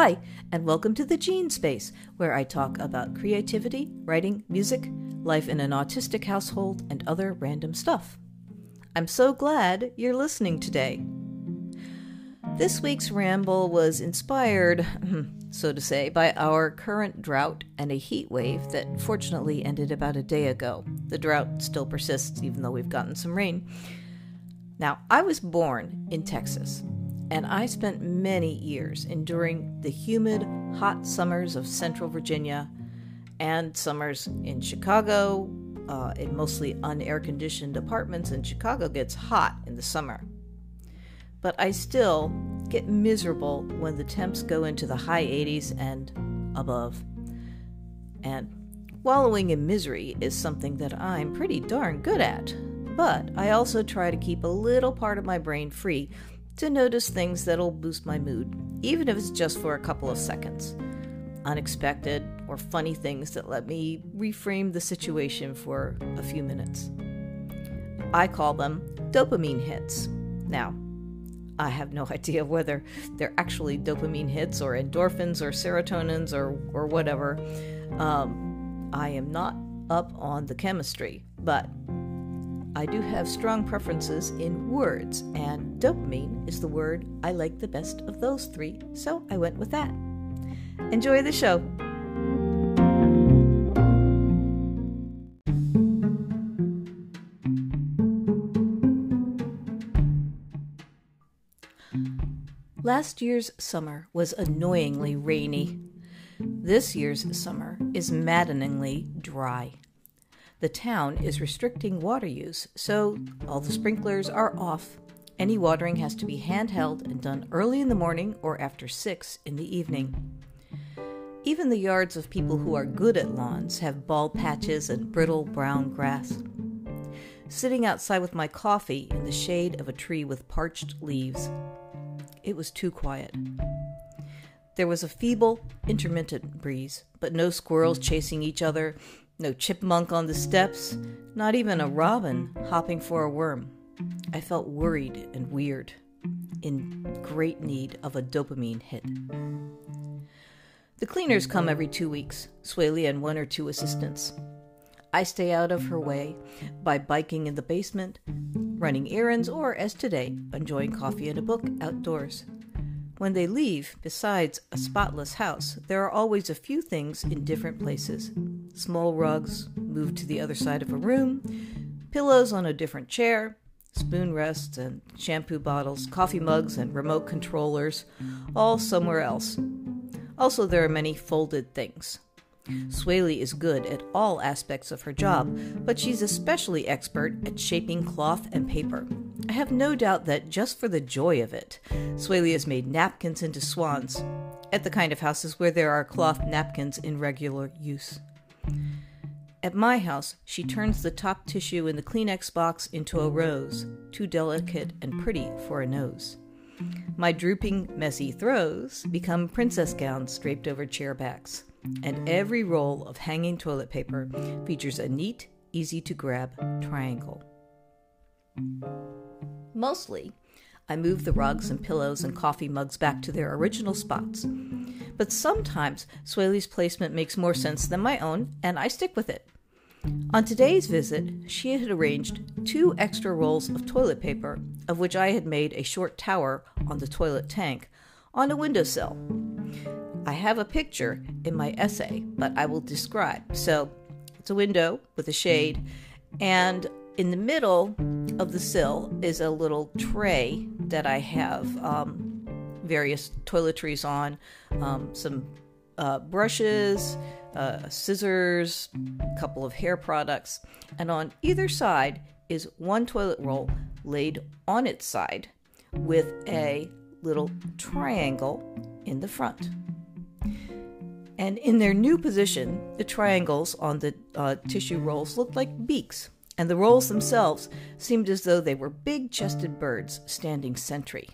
Hi, and welcome to the Jean Space, where I talk about creativity, writing, music, life in an autistic household, and other random stuff. I'm so glad you're listening today. This week's ramble was inspired, so to say, by our current drought and a heat wave that fortunately ended about a day ago. The drought still persists, even though we've gotten some rain. Now, I was born in Texas, and I spent many years enduring the humid, hot summers of central Virginia and summers in Chicago, uh, in mostly unair conditioned apartments, and Chicago gets hot in the summer. But I still get miserable when the temps go into the high 80s and above. And wallowing in misery is something that I'm pretty darn good at. But I also try to keep a little part of my brain free to notice things that'll boost my mood, even if it's just for a couple of seconds. Unexpected or funny things that let me reframe the situation for a few minutes. I call them dopamine hits. Now, I have no idea whether they're actually dopamine hits or endorphins or serotonins or, or whatever. Um, I am not up on the chemistry, but I do have strong preferences in words, and dopamine is the word I like the best of those three, so I went with that. Enjoy the show. Last year's summer was annoyingly rainy. This year's summer is maddeningly dry. The town is restricting water use, so all the sprinklers are off. Any watering has to be handheld and done early in the morning or after 6 in the evening. Even the yards of people who are good at lawns have bald patches and brittle brown grass. Sitting outside with my coffee in the shade of a tree with parched leaves, it was too quiet. There was a feeble, intermittent breeze, but no squirrels chasing each other, no chipmunk on the steps, not even a robin hopping for a worm. I felt worried and weird, in great need of a dopamine hit. The cleaners come every two weeks, Swaley and one or two assistants. I stay out of her way by biking in the basement, running errands, or, as today, enjoying coffee and a book outdoors. When they leave, besides a spotless house, there are always a few things in different places small rugs moved to the other side of a room, pillows on a different chair, spoon rests and shampoo bottles, coffee mugs, and remote controllers, all somewhere else. Also, there are many folded things. Swaley is good at all aspects of her job, but she's especially expert at shaping cloth and paper. I have no doubt that just for the joy of it, Swaley has made napkins into swans, at the kind of houses where there are cloth napkins in regular use. At my house, she turns the top tissue in the Kleenex box into a rose, too delicate and pretty for a nose. My drooping, messy throws become princess gowns draped over chair backs, and every roll of hanging toilet paper features a neat, easy to grab triangle. Mostly, I move the rugs and pillows and coffee mugs back to their original spots. But sometimes Swaley's placement makes more sense than my own, and I stick with it. On today's visit, she had arranged two extra rolls of toilet paper, of which I had made a short tower on the toilet tank, on a windowsill. I have a picture in my essay, but I will describe. So it's a window with a shade, and in the middle of the sill is a little tray that I have um, various toiletries on, um, some uh, brushes, uh, scissors, a couple of hair products, and on either side is one toilet roll laid on its side with a little triangle in the front. And in their new position, the triangles on the uh, tissue rolls looked like beaks and the rolls themselves seemed as though they were big chested birds standing sentry.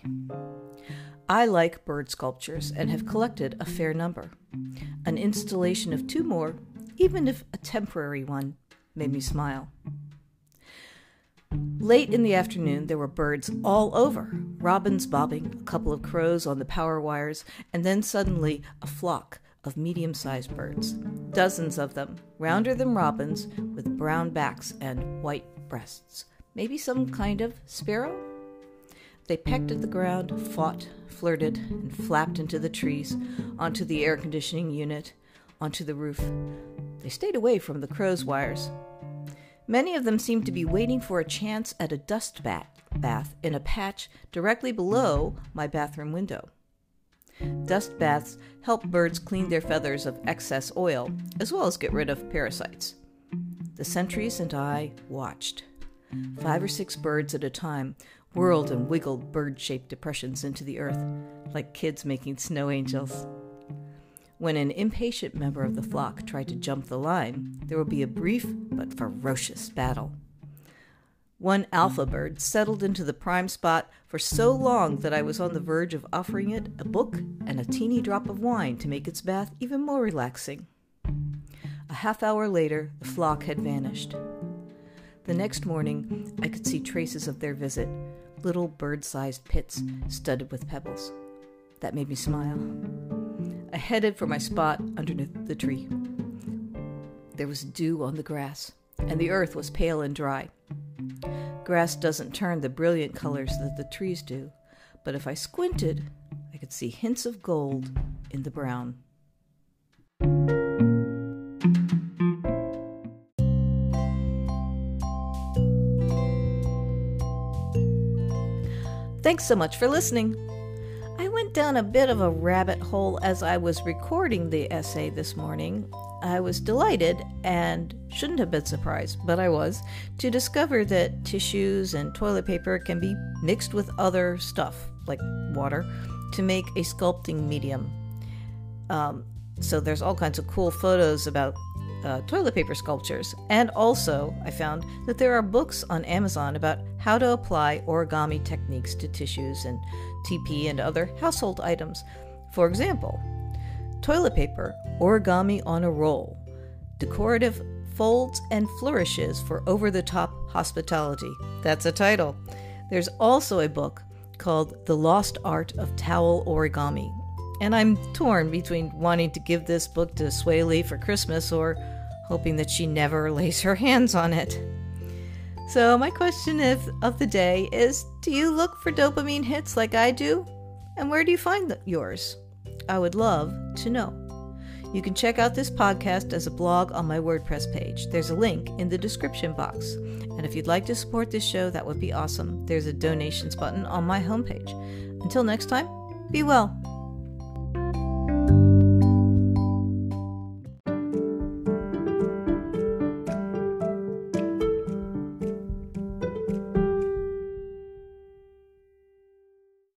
I like bird sculptures and have collected a fair number. An installation of two more, even if a temporary one, made me smile. Late in the afternoon, there were birds all over robins bobbing, a couple of crows on the power wires, and then suddenly a flock of medium sized birds. Dozens of them, rounder than robins, with brown backs and white breasts. Maybe some kind of sparrow? They pecked at the ground, fought, flirted, and flapped into the trees, onto the air conditioning unit, onto the roof. They stayed away from the crow's wires, Many of them seemed to be waiting for a chance at a dust bat bath in a patch directly below my bathroom window. Dust baths help birds clean their feathers of excess oil, as well as get rid of parasites. The sentries and I watched. Five or six birds at a time whirled and mm. wiggled bird shaped depressions into the earth, like kids making snow angels. When an impatient member of the flock tried to jump the line, there would be a brief but ferocious battle. One alpha bird settled into the prime spot for so long that I was on the verge of offering it a book and a teeny drop of wine to make its bath even more relaxing. A half hour later, the flock had vanished. The next morning, I could see traces of their visit little bird sized pits studded with pebbles. That made me smile. I headed for my spot underneath the tree. There was dew on the grass, and the earth was pale and dry. Grass doesn't turn the brilliant colors that the trees do, but if I squinted, I could see hints of gold in the brown. Thanks so much for listening I went down a bit of a rabbit hole as I was recording the essay this morning. I was delighted and shouldn't have been surprised, but I was, to discover that tissues and toilet paper can be mixed with other stuff, like water, to make a sculpting medium. Um, so there's all kinds of cool photos about uh, toilet paper sculptures. And also, I found that there are books on Amazon about how to apply origami techniques to tissues and TP and other household items. For example, toilet paper, origami on a roll, decorative folds and flourishes for over the top hospitality. That's a title. There's also a book called The Lost Art of Towel Origami. And I'm torn between wanting to give this book to Swaley for Christmas or hoping that she never lays her hands on it. So, my question is, of the day is Do you look for dopamine hits like I do? And where do you find yours? I would love to know. You can check out this podcast as a blog on my WordPress page. There's a link in the description box. And if you'd like to support this show, that would be awesome. There's a donations button on my homepage. Until next time, be well.